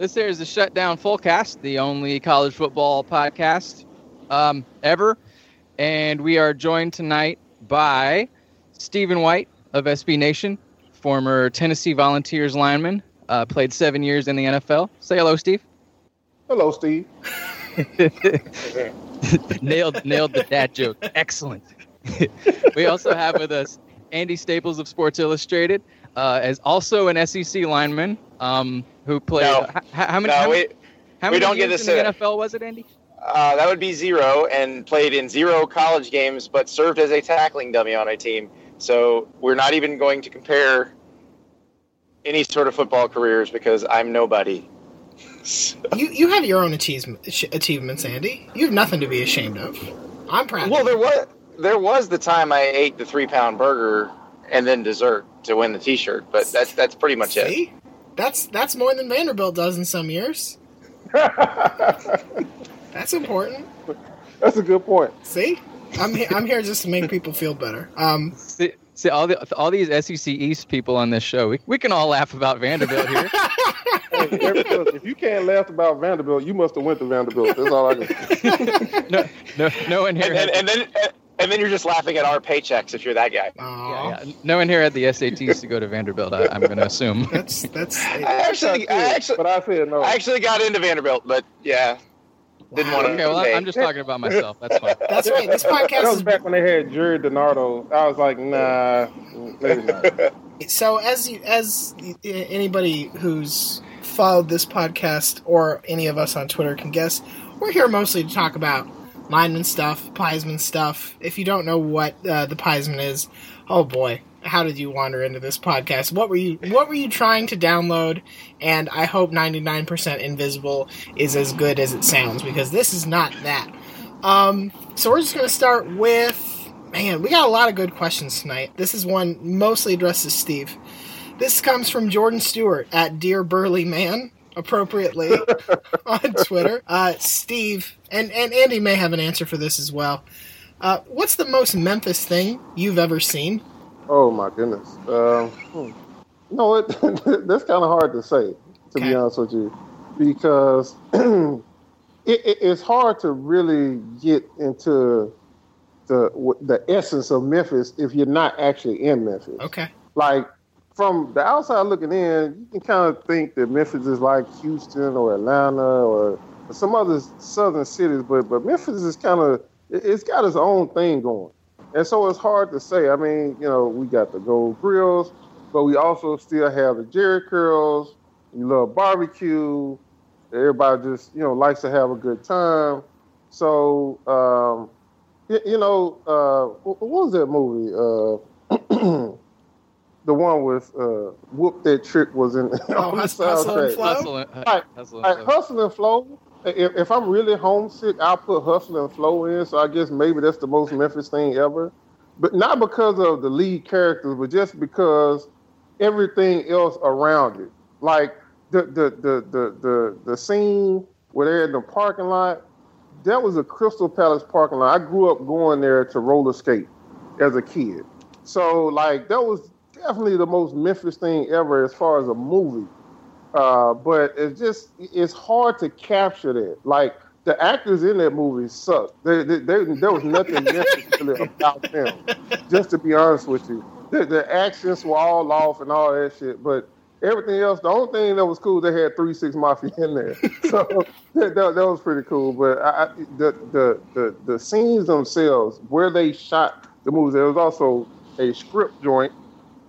This here is the Shutdown Fullcast, the only college football podcast um, ever. And we are joined tonight by Stephen White of SB Nation, former Tennessee Volunteers lineman, uh, played seven years in the NFL. Say hello, Steve. Hello, Steve. nailed, nailed the dad joke. Excellent. we also have with us Andy Staples of Sports Illustrated, uh, as also an SEC lineman um, who played. No. h- h- how many? No, how, we- how we many don't get years this, in the NFL was it, Andy? Uh, that would be zero, and played in zero college games, but served as a tackling dummy on a team. So we're not even going to compare any sort of football careers because I'm nobody. You you have your own achievement, achievements, Andy. You have nothing to be ashamed of. I'm proud. Well, there was there was the time I ate the three pound burger and then dessert to win the T-shirt, but that's that's pretty much it. See, that's that's more than Vanderbilt does in some years. That's important. That's a good point. See, I'm he- I'm here just to make people feel better. Um, See, see all the all these SEC East people on this show. We, we can all laugh about Vanderbilt here. Hey, every- look, if you can't laugh about Vanderbilt, you must have went to Vanderbilt. That's all I can. no, no, no one here. And Had, then, and then and then you're just laughing at our paychecks if you're that guy. yeah, yeah, no one here had the SATs to go to Vanderbilt. I, I'm going to assume. that's that's. I actually, I actually, but I said no. I actually got into Vanderbilt, but yeah, didn't want to. Okay, well, I- I'm just talking about myself. That's fine. That's right. This that podcast was is back when they had Jerry Donardo. I was like, nah, maybe not. so as you as anybody who's followed this podcast or any of us on Twitter can guess, we're here mostly to talk about lineman stuff, Piesman stuff. If you don't know what uh, the Piesman is, oh boy, how did you wander into this podcast? What were you What were you trying to download? And I hope 99% Invisible is as good as it sounds because this is not that. Um, so we're just gonna start with. Man, we got a lot of good questions tonight. This is one mostly addressed to Steve. This comes from Jordan Stewart at Dear Burly Man, appropriately on Twitter. Uh, Steve and and Andy may have an answer for this as well. Uh, what's the most Memphis thing you've ever seen? Oh my goodness. Um, hmm. No, it, that's kind of hard to say, to Okay. be honest with you, because it, it, it's hard to really get into the the essence of Memphis if you're not actually in Memphis. Okay. Like from the outside looking in, you can kind of think that Memphis is like Houston or Atlanta or some other southern cities, but but Memphis is kind of it- it's got its own thing going. And so it's hard to say. I mean, you know, we got the gold grills, but we also still have the Jheri curls. You love barbecue. Everybody just you know likes to have a good time. So um, you, you know, uh, what was that movie? Uh, the one with uh, Whoop That Trick was in oh, the Hustle, Hustle and soundtrack. Flow? Hustle and- Right. hustle and Like, flow. Hustle and Flow. If, if I'm really homesick, I'll put Hustle and Flow in. So I guess maybe that's the most Memphis thing ever. But not because of the lead characters, but just because everything else around it. Like the the the the the, the scene where they're in the parking lot. That was a Crystal Palace parking lot. I grew up going there to roller skate as a kid. So like that was definitely the most Memphis thing ever as far as a movie. Uh, but it's just it's hard to capture that. Like the actors in that movie suck. They, they, they, there was nothing necessarily about them. Just to be honest with you, the, the accents were all off and all that shit. But everything else, the only thing that was cool, they had three six mafia in there. So that, that, that was pretty cool. But I, I, the, the the the scenes themselves, where they shot the movies, there was also a script joint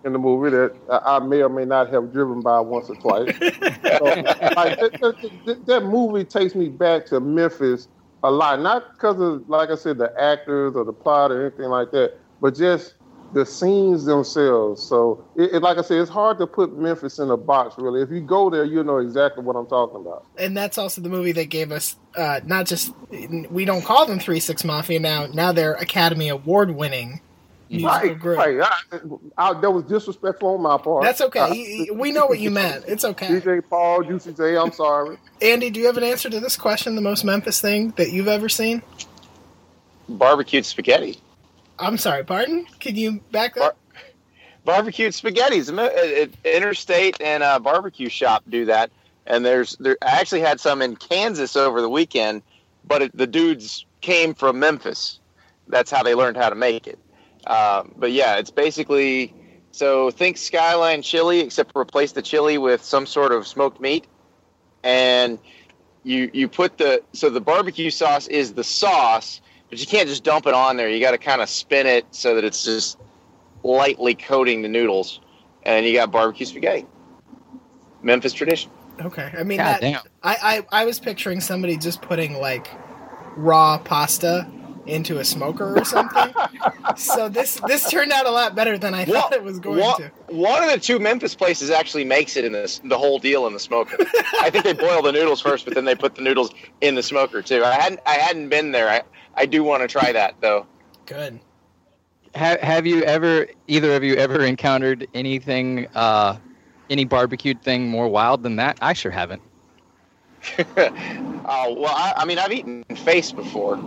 in the movie that I I may or may not have driven by once or twice. so, like, that, that- that- that movie takes me back to Memphis a lot, not because of, like I said, the actors or the plot or anything like that, but just the scenes themselves. So, it, it- like I said, it's hard to put Memphis in a box, really. If you go there, you know exactly what I'm talking about. and that's also the movie that gave us uh, not just we don't call them Three Six Mafia now. Now they're Academy Award winning musical Right, group. right. I, I, that was disrespectful on my part. That's okay. Y- y- we know what you meant. It's okay. DJ Paul, Juicy J, I'm sorry. Andy, do you have an answer to this question? The most Memphis thing that you've ever seen? Barbecued spaghetti. I'm sorry. Pardon? Can you back up? barbecued spaghetti. Am- it- it- Interstate and uh, barbecue shop do that, and there's there. I actually had some in Kansas over the weekend, but it, the dudes came from Memphis. That's how they learned how to make it. Um, but yeah, it's basically so think Skyline chili, except replace the chili with some sort of smoked meat, and you you put the so the barbecue sauce is the sauce, but you can't just dump it on there. You got to kind of spin it so that it's just lightly coating the noodles, and you got barbecue spaghetti. Memphis tradition. Okay. I mean, God that, damn. I, I I was picturing somebody just putting like raw pasta into a smoker or something. so this this turned out a lot better than I thought it was going one, to. one of the two Memphis places actually makes it in this the whole deal in the smoker. I think they boil the noodles first, but then they put the noodles in the smoker too. I hadn't I hadn't been there. I, I do want to try that though. Good. Have, have you ever, either of you, ever encountered anything, uh, any barbecued thing more wild than that? I sure haven't. Oh well, I, I mean I've eaten face before.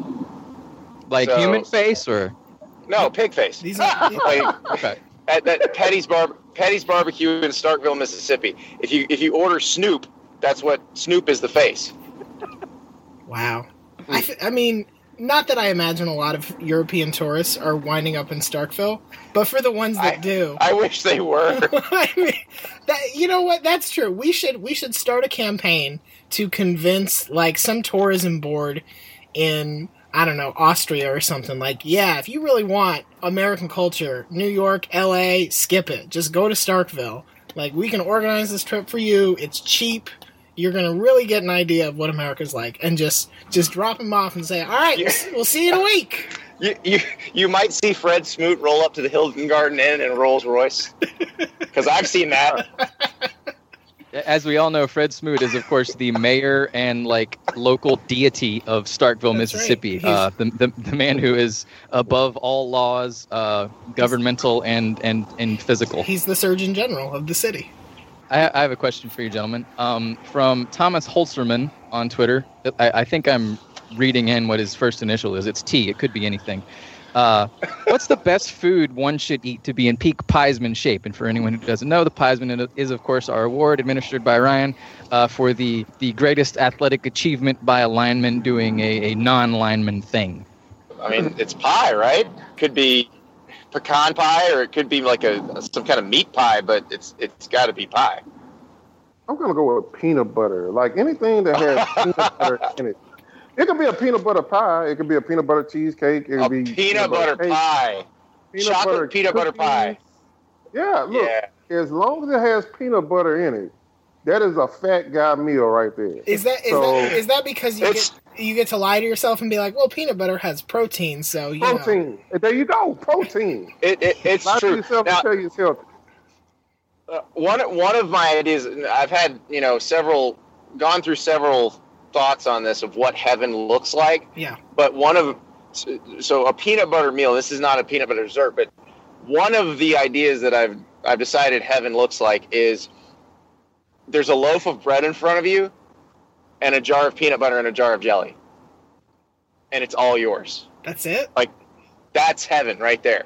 Like So- human face or? No, pig face. These are Wait, Okay. at that Petty's Bar Petty's Barbecue in Starkville, Mississippi. If you if you order Snoop, that's what Snoop is the face. wow. I mean, not that I imagine a lot of European tourists are winding up in Starkville, but for the ones that I- do, I wish they were. I mean, that, you know what? That's true. We should we should start a campaign to convince like some tourism board in I don't know Austria or something. Like, yeah, if you really want American culture, New York, L.A., skip it. Just go to Starkville. Like, we can organize this trip for you. It's cheap. You're gonna really get an idea of what America's like, and just just drop them off and say, "All right, we'll see- we'll see you in a week." you, you you might see Fred Smoot roll up to the Hilton Garden Inn in Rolls Royce. Because I've seen that. As we all know, Fred Smoot is, of course, the mayor and like local deity of Starkville, That's. Mississippi. He's- Uh, the, the the man who is above all laws, uh, governmental and and and physical. He's the Surgeon General of the city. I, I have a question for you, gentlemen. Um, from Thomas Holzerman on Twitter. I, I think I'm reading in what his first initial is. It's T. It could be anything. Uh, what's the best food one should eat to be in peak Piesman shape? And for anyone who doesn't know, the Piesman is, of course, our award administered by Ryan uh, for the, the greatest athletic achievement by a lineman doing a, a non lineman thing. I mean, it's pie, right? Could be pecan pie, or it could be like a some kind of meat pie, but it's it's got to be pie. I'm gonna go with peanut butter. Like anything that has peanut butter in it. It could be a peanut butter pie. It could be a peanut butter cheesecake. It could be peanut butter cake, pie, peanut chocolate butter peanut butter pie. Yeah, look. Yeah. As long as it has peanut butter in it, that is a fat guy meal right there. Is that is So- that is that because you get you get to lie to yourself and be like, well, peanut butter has protein, so you protein? And There you go, protein. It, it, it's Lie to true. yourself Now, and tell you it's healthy. uh, one one of my ideas i've had you know several gone through several thoughts on this of what heaven looks like Yeah. but one of so a peanut butter meal this is not a peanut butter dessert but one of the ideas that i've i've decided heaven looks like is there's a loaf of bread in front of you and a jar of peanut butter and a jar of jelly and it's all yours That's it. like that's heaven right there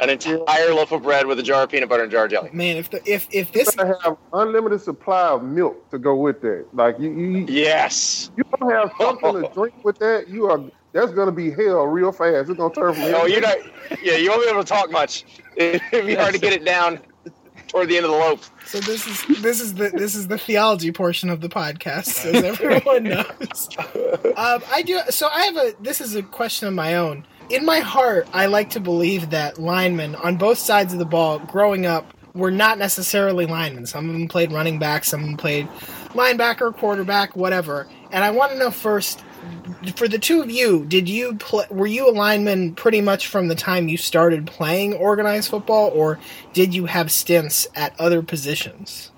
an entire loaf of bread with a jar of peanut butter and jar of jelly Man, if the if if this You gotta have unlimited supply of milk to go with that. Like you, you, yes you don't have something to drink with that. You are that's gonna be hell real fast. It's gonna turn from No, hell. you're not. Yeah, you won't be able to talk much. It'd be hard to get it down toward the end of the loaf. so this is this is the this is the theology portion of the podcast, as everyone knows. Um, I do. So I have a. This is a question of my own. In my heart, I like to believe that linemen on both sides of the ball, growing up, were not necessarily linemen. Some of them played running back, some of them played linebacker, quarterback, whatever. And I want to know first, for the two of you, did you play? Were you a lineman pretty much from the time you started playing organized football, or did you have stints at other positions?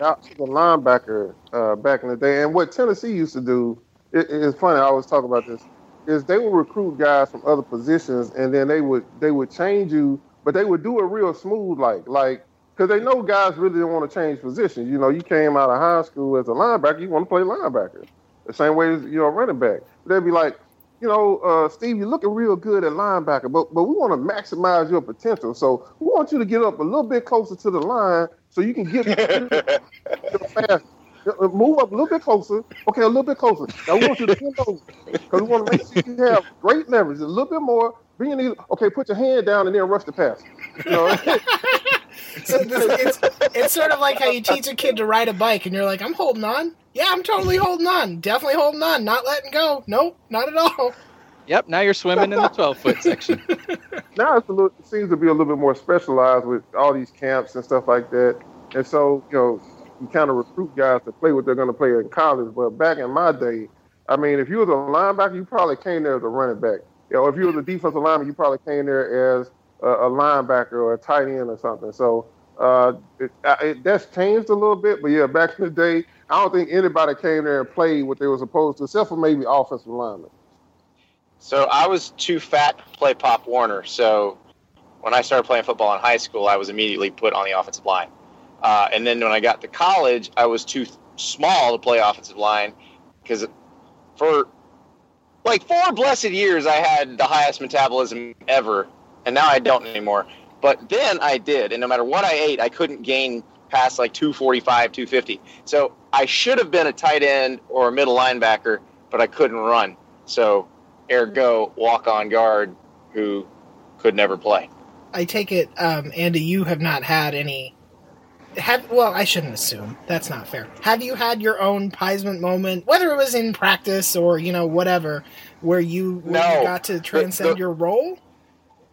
I was a linebacker uh, back in the day. And what Tennessee used to do, it, it's funny. I always talk about this. Is they would recruit guys from other positions, and then they would they would change you, but they would do it real smooth, like like because they know guys really don't want to change positions. You know, you came out of high school as a linebacker, you want to play linebacker, the same way as you know running back. They'd be like, you know, uh, Steve, you're looking real good at linebacker, but but we want to maximize your potential. So we want you to get up a little bit closer to the line so you can get fast. Uh, Move up a little bit closer. Okay, a little bit closer. Now we want you to bend over because we want to make sure you have great leverage. A little bit more. Bring your knee. Okay, put your hand down and then rush the pass. You know, So it's, it's sort of like how you teach a kid to ride a bike, and you're like, "I'm holding on. Yeah, I'm totally holding on. Definitely holding on. Not letting go. Nope, not at all." Yep, now you're swimming in the 12 foot section. now it's a little, it seems to be a little bit more specialized with all these camps and stuff like that. And so, you know, you kind of recruit guys to play what they're going to play in college. But back in my day, I mean, if you was a linebacker, you probably came there as a running back. You know, if you was a defensive lineman, you probably came there as a, a linebacker or a tight end or something. So uh, it, it, that's changed a little bit. But yeah, back in the day, I don't think anybody came there and played what they were supposed to, except for maybe offensive linemen. So I was too fat to play Pop Warner. So when I started playing football in high school, I was immediately put on the offensive line. Uh, and then when I got to college, I was too small to play offensive line because for like four blessed years, I had the highest metabolism ever, and now I don't anymore. But then I did, and no matter what I ate, I couldn't gain past like 245, 250. So I should have been a tight end or a middle linebacker, but I couldn't run. So ergo walk on guard who could never play. I take it, um, Andy, you have not had any. Have well, I shouldn't assume. That's not fair. Have you had your own Piesman moment, whether it was in practice or you know whatever, where you, where No. you got to transcend the- your role?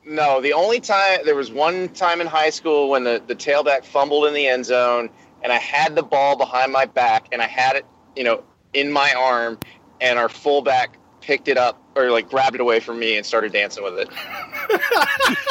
No, the only time there was one time in high school when the, the tailback fumbled in the end zone and I had the ball behind my back and I had it, you know, in my arm and our fullback picked it up or like grabbed it away from me and started dancing with it.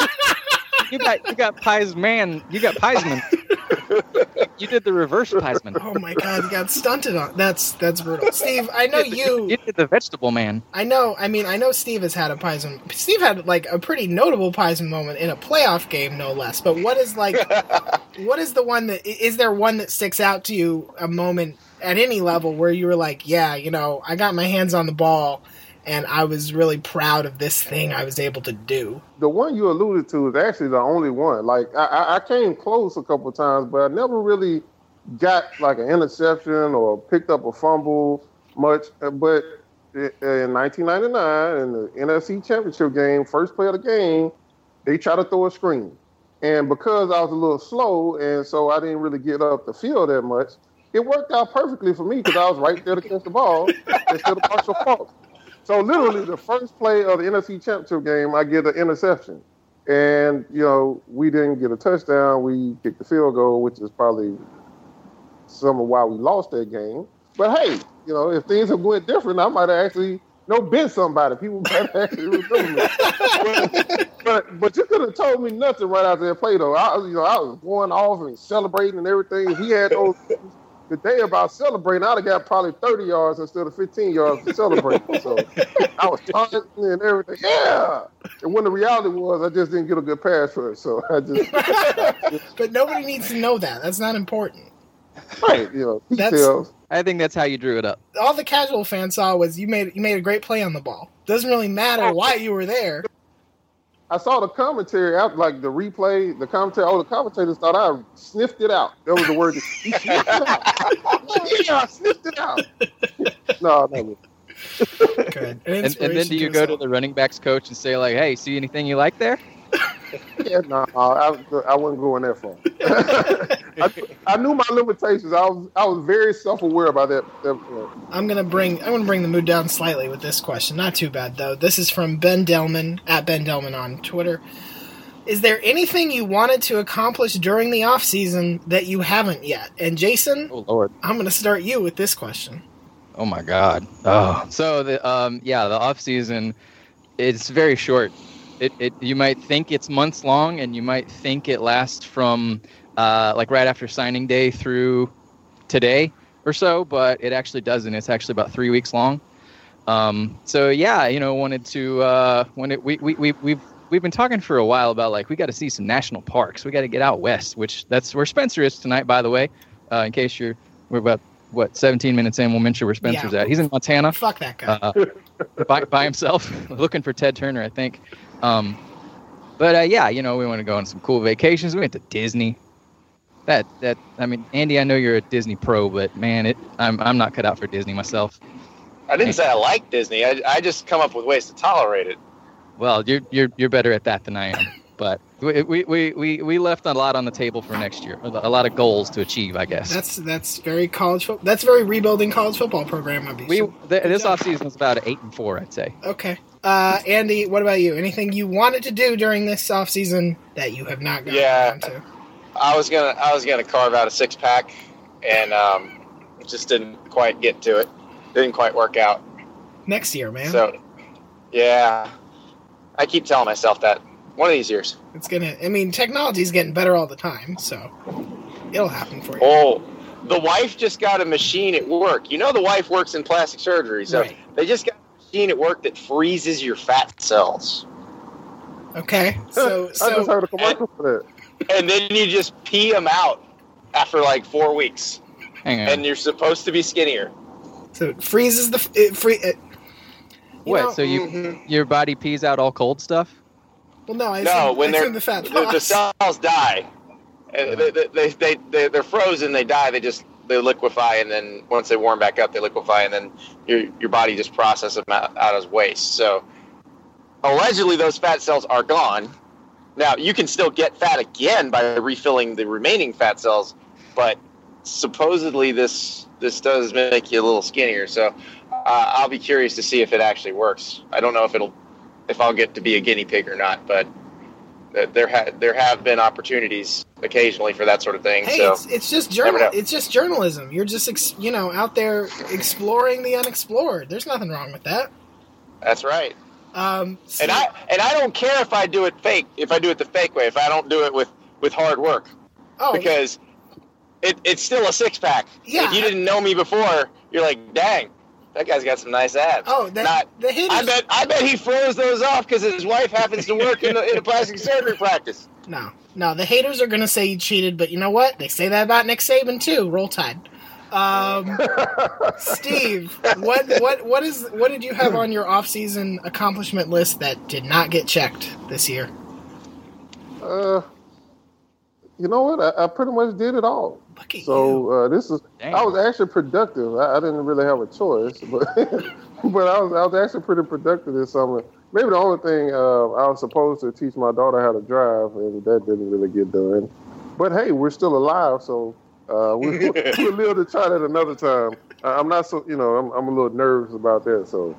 You got you got Piesman. You got Piesman. you did the reverse Piesman. Oh my god, you got stunted on. That's that's brutal. Steve, I know you. You did the vegetable man. I know. I mean, I know Steve has had a Piesman. Steve had like a pretty notable Piesman moment in a playoff game, no less. But what is like, what is the one that is there one that sticks out to you? A moment at any level where you were like, yeah, you know, I got my hands on the ball, and I was really proud of this thing I was able to do. the one you alluded to is actually the only one. Like I, I- came close a couple times, but I never really got like an interception or picked up a fumble much. Uh, But in 1999, in the NFC Championship game, first play of the game, they tried to throw a screen, and because I was a little slow, and so I didn't really get up the field that much. It worked out perfectly for me because I was right there to catch the ball instead of Marshall Faulk. So literally, the first play of the NFC Championship game, I get an interception, and you know we didn't get a touchdown. We kicked the field goal, which is probably some of why we lost that game. But hey, you know, if things have went different, I might have actually know been somebody. People might have actually remember me. but, but but you could have told me nothing right after that play though. I you know I was going off and celebrating and everything. He had those the day about celebrating, I'd have got probably 30 yards instead of 15 yards to celebrate. so I was taunting and everything. Yeah. And when the reality was, I just didn't get a good pass for it. So I just. but nobody needs to know that. That's not important. Right. You know, That's- details. I think that's how you drew it up. All the casual fan saw was you made you made a great play on the ball. Doesn't really matter why you were there. I saw the commentary out, like the replay, the commentary. Oh, the commentators thought I sniffed it out. That was the word. He sniffed it out. yeah, I sniffed it out. no, no. Good. And, and then do you go to the running backs coach and say like, "Hey, see anything you like there?" Yeah, no, I, I wasn't going that far. I, I knew my limitations. I was I was very self aware about that. that I'm gonna bring I'm gonna bring the mood down slightly with this question. Not too bad though. This is from Ben Delman at Ben Delman on Twitter. Is there anything you wanted to accomplish during the off season that you haven't yet? And Jason, Oh Lord. I'm gonna start you with this question. Oh my God. Oh. So the um yeah the off season, it's very short. It, it you might think it's months long, and you might think it lasts from uh, like right after signing day through today or so, but it actually doesn't. It's actually about three weeks long. Um, so yeah, you know, wanted to uh, we we we we've we've been talking for a while about like we got to see some national parks. We got to get out west, which that's where Spencer is tonight, by the way. Uh, in case you're we're about what 17 minutes in, we'll mention where Spencer's Yeah. at. He's in Montana Fuck that guy. uh, by, by himself, looking for Ted Turner, I think. Um, but uh, yeah, you know, we want to go on some cool vacations. We went to Disney. That that I mean, Andy, I know you're a Disney pro, but man, it I'm I'm not cut out for Disney myself. I didn't say I like Disney. I, I just come up with ways to tolerate it. Well, you're you're you're better at that than I am. But we we, we, we, we left a lot on the table for next year. A lot of goals to achieve, I guess. That's that's very college football. That's very rebuilding college football program. I'd be we sure. th- this offseason is about eight and four, I'd say. Okay. Uh, Andy, what about you? Anything you wanted to do during this off season that you have not gotten Yeah. to? I was gonna I was gonna carve out a six pack, and um, just didn't quite get to it. Didn't quite work out. Next year, man. So, yeah, I keep telling myself that one of these years. It's gonna. I mean, technology's getting better all the time, so it'll happen for you. Oh, the wife just got a machine at work. You know, the wife works in plastic surgery, so Right. they just got machine at work that freezes your fat cells, Okay. So I just heard a commercial for that. and then you just pee them out after like four weeks, Hang on. and you're supposed to be skinnier. so it freezes the it free. It, you what? know- so you Mhm. your body pees out all cold stuff? Well, no, I No, assume, when I they're assume the fat the, the cells die, and they, they, they, they, they're frozen. They die. They just they liquefy, and then once they warm back up, they liquefy, and then your your body just processes them out, out as waste. So allegedly, those fat cells are gone. Now you can still get fat again by refilling the remaining fat cells, but supposedly this this does make you a little skinnier. So uh, I'll be curious to see if it actually works. I don't know if it'll if I'll get to be a guinea pig or not, but there ha- there have been opportunities occasionally for that sort of thing. Hey, so it's, it's just journal. It's just journalism. You're just ex, you know out there exploring the unexplored. There's nothing wrong with that. that's right. Um, so- And I and I don't care if I do it fake. If I do it the fake way, if I don't do it with with hard work, oh, because it, it's still a six pack. Yeah. If you didn't know me before, you're like, dang, that guy's got some nice abs. oh, that, Not, the haters. I bet I bet he froze those off because his wife happens to work in, the, in a plastic surgery practice. No, no, the haters are gonna say you cheated, but you know what? They say that about Nick Saban too. Roll Tide. Um, Steve, what what what is what did you have on your off-season accomplishment list that did not get checked this year? Uh, you know what? I, I pretty much did it all. Look at you. So uh, this is. Damn. I was actually productive. I, I didn't really have a choice, but but I was I was actually pretty productive this summer. Maybe the only thing uh, I was supposed to teach my daughter how to drive, and that didn't really get done. But hey, we're still alive, so uh, we, we'll live to try that another time. I'm not so you know I'm, I'm a little nervous about that, so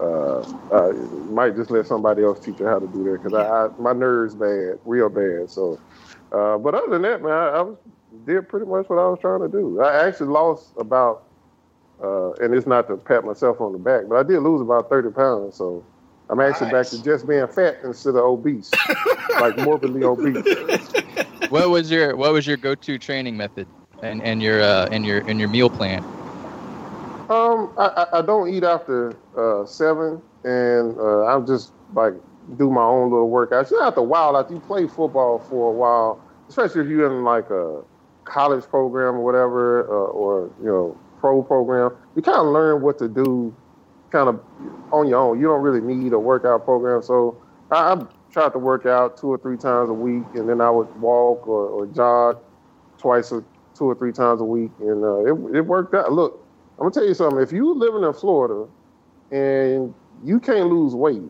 uh, I might just let somebody else teach her how to do that because I, I my nerves bad, real bad. So, uh, but other than that, man, I, I was did pretty much what I was trying to do. I actually lost about, uh, and it's not to pat myself on the back, but I did lose about 30 pounds. So I'm actually Nice. back to just being fat instead of obese, like morbidly obese. What was your What was your go to training method and and your uh, and your and your meal plan? Um, I, I, I don't eat after uh, seven, and uh, I'm just like do my own little workouts. You know, after a while, after you play football for a while, especially if you're in like a college program or whatever, uh, or you know, pro program, you kind of learn what to do, kind of on your own. You don't really need a workout program. So I, I tried to work out two or three times a week, and then I would walk or, or jog twice or two or three times a week, and uh, it it worked out. Look. I'm gonna tell you something. If you living in Florida and you can't lose weight,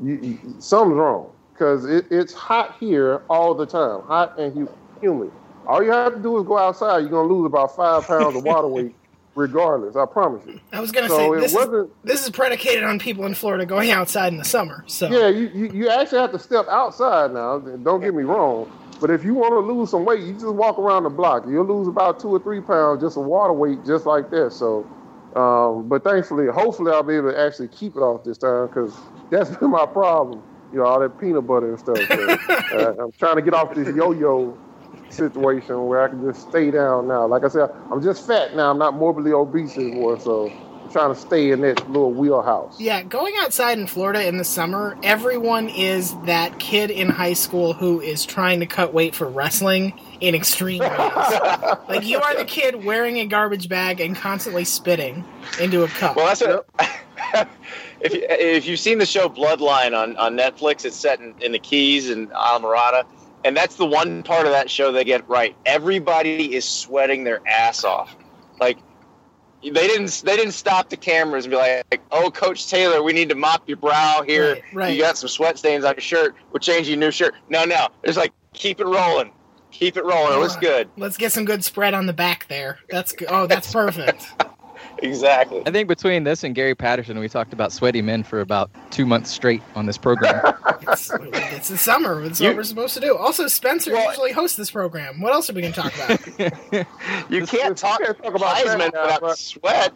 you, you, something's wrong because it, it's hot here all the time, hot and humid. All you have to do is go outside. You're gonna lose about five pounds of water weight, regardless. I promise you. I was gonna So say this is, this is predicated on people in Florida going outside in the summer. So Yeah, you, you, you actually have to step outside now. Don't get me wrong. But if you want to lose some weight, you just walk around the block. You'll lose about two or three pounds just of water weight, just like that. So, um, but thankfully, hopefully, I'll be able to actually keep it off this time because that's been my problem. You know, all that peanut butter and stuff. So, uh, I'm trying to get off this yo-yo situation where I can just stay down now. Like I said, I'm just fat now. I'm not morbidly obese anymore. So, I'm trying to stay in that little wheelhouse. Yeah, going outside in Florida in the summer, everyone is that kid in high school who is trying to cut weight for wrestling in extreme ways. like you are the kid wearing a garbage bag and constantly spitting into a cup. Well, that's what. if you, if you've seen the show Bloodline on, on Netflix, it's set in, in the Keys and Islamorada, and that's the one part of that show they get right. Everybody is sweating their ass off, like they didn't they didn't stop the cameras and be like, "Oh, Coach Taylor, we need to mop your brow here. Right, right. You got some sweat stains on your shirt. We'll change you a new shirt." No, no, it's like keep it rolling, keep it rolling. It looks good. Let's get some good spread on the back there. That's good. Oh, that's perfect. Exactly. I think between this and Gary Patterson, we talked about sweaty men for about two months straight on this program. It's, it's the summer. It's what we're supposed to do. Also, Spencer usually hosts this program. What else are we going to talk about? You can't talk, talk about Heisman fat guys, without but- sweat.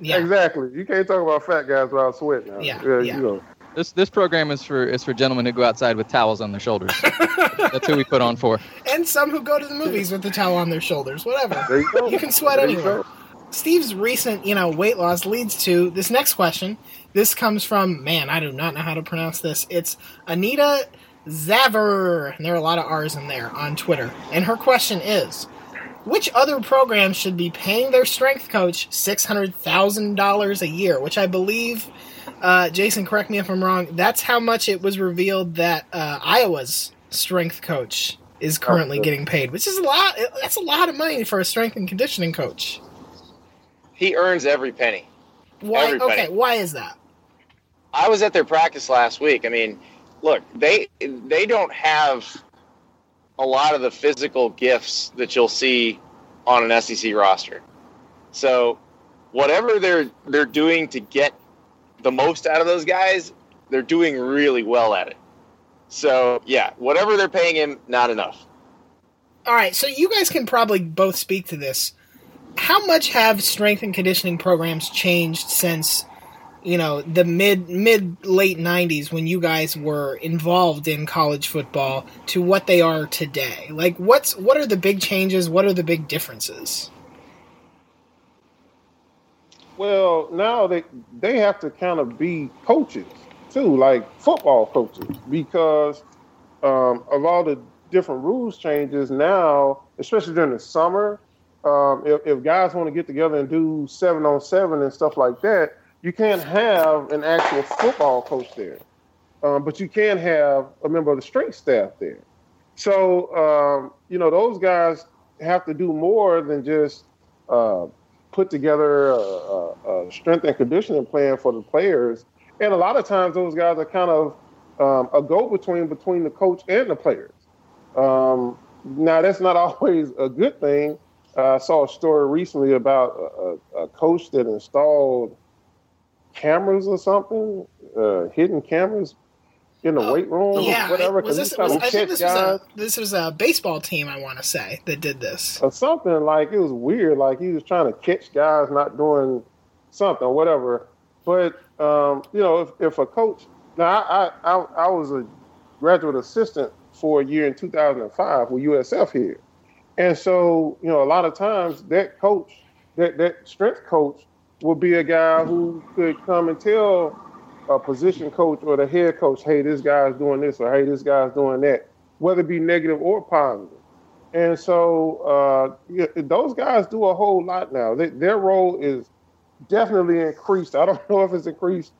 Yeah. Exactly. You can't talk about fat guys without sweat now. Yeah, You yeah. know. this this program is for is for gentlemen who go outside with towels on their shoulders. That's who we put on for. and some who go to the movies with the towel on their shoulders. Whatever. There you go. You can sweat There you anywhere. Steve's recent, you know, weight loss leads to this next question. This comes from man, I do not know how to pronounce this. It's Anita Zaver, and there are a lot of R's in there on Twitter. And her question is, which other programs should be paying their strength coach six hundred thousand dollars a year? Which I believe, uh, Jason, correct me if I'm wrong. That's how much it was revealed that uh, Iowa's strength coach is currently getting paid, which is a lot. That's a lot of money for a strength and conditioning coach. He earns every penny. Why? Everybody. Okay, why is that? I was at their practice last week. I mean, look, they they don't have a lot of the physical gifts that you'll see on an SEC roster. So, whatever they're they're doing to get the most out of those guys, they're doing really well at it. So, yeah, whatever they're paying him, not enough. All right, so you guys can probably both speak to this. How much have strength and conditioning programs changed since, you know, the mid mid late '90s when you guys were involved in college football to what they are today? Like, what's what are the big changes? What are the big differences? Well, now they they have to kind of be coaches too, like football coaches, because um, of all the different rules changes now, especially during the summer. Um, if, if guys want to get together and do seven on seven and stuff like that, you can't have an actual football coach there, um, but you can have a member of the strength staff there. So um, you know those guys have to do more than just uh, put together a, a, strength and conditioning plan for the players. And a lot of times, those guys are kind of um, a go-between between the coach and the players. Um, now, that's not always a good thing. I saw a story recently about a, a, coach that installed cameras or something, uh, hidden cameras in the weight room, yeah, or whatever. this, was, I think this was, a, this was a baseball team, I want to say, that did this. or something. Like it was weird. Like he was trying to catch guys not doing something, or whatever. But um, you know, if, if a coach, now I, I I I was a graduate assistant for a year in 2005 with USF here, and so you know, a lot of times that coach, that that strength coach, will be a guy who could come and tell a position coach or the head coach, hey, this guy's doing this, or hey, this guy's doing that, whether it be negative or positive. And so uh, yeah, those guys do a whole lot now. They, their role is definitely increased. I don't know if it's increased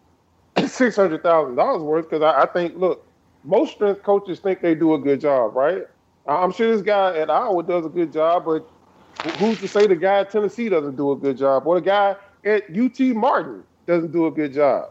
six hundred thousand dollars worth because I, I think, look, most strength coaches think they do a good job, right? I'm sure this guy at Iowa does a good job, but who's to say the guy at Tennessee doesn't do a good job, or the guy at UT Martin doesn't do a good job?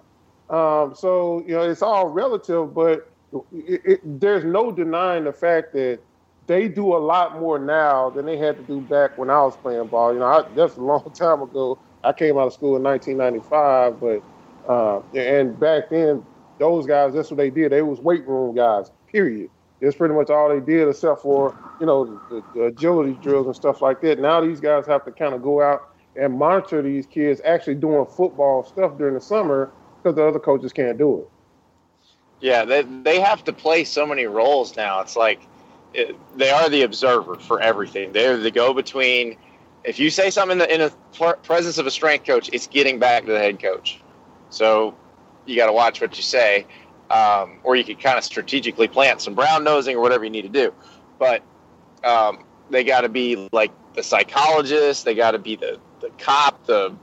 Um, so you know, it's all relative, but it, it, there's no denying the fact that they do a lot more now than they had to do back when I was playing ball. You know, I, that's a long time ago. I came out of school in 1995, but uh, and back then, those guys, that's what they did. They was weight room guys. Period. That's pretty much all they did, except for you know the, the agility drills and stuff like that. Now these guys have to kind of go out and monitor these kids actually doing football stuff during the summer because the other coaches can't do it. Yeah, they they have to play so many roles now. It's like it, they are the observer for everything. They're the go between. If you say something in the, in the presence of a strength coach, it's getting back to the head coach. So you got to watch what you say, um, or you could kind of strategically plant some brown nosing or whatever you need to do. But um, they got to be like the psychologist. They got to be the the cop, the